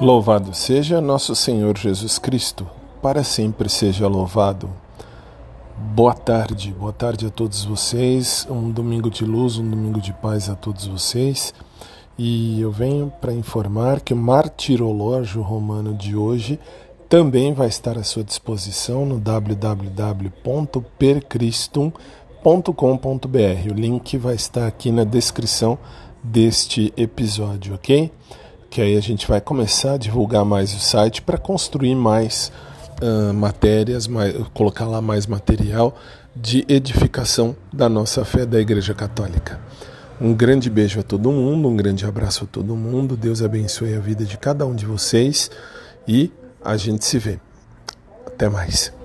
Louvado seja nosso Senhor Jesus Cristo, para sempre seja louvado. Boa tarde, boa tarde a todos vocês. Um domingo de luz, um domingo de paz a todos vocês. E eu venho para informar que o martirológio romano de hoje também vai estar à sua disposição no www.percristum.com.br. O link vai estar aqui na descrição deste episódio, ok? Que aí a gente vai começar a divulgar mais o site para construir mais uh, matérias, mais, colocar lá mais material de edificação da nossa fé da Igreja Católica. Um grande beijo a todo mundo, um grande abraço a todo mundo. Deus abençoe a vida de cada um de vocês e a gente se vê. Até mais.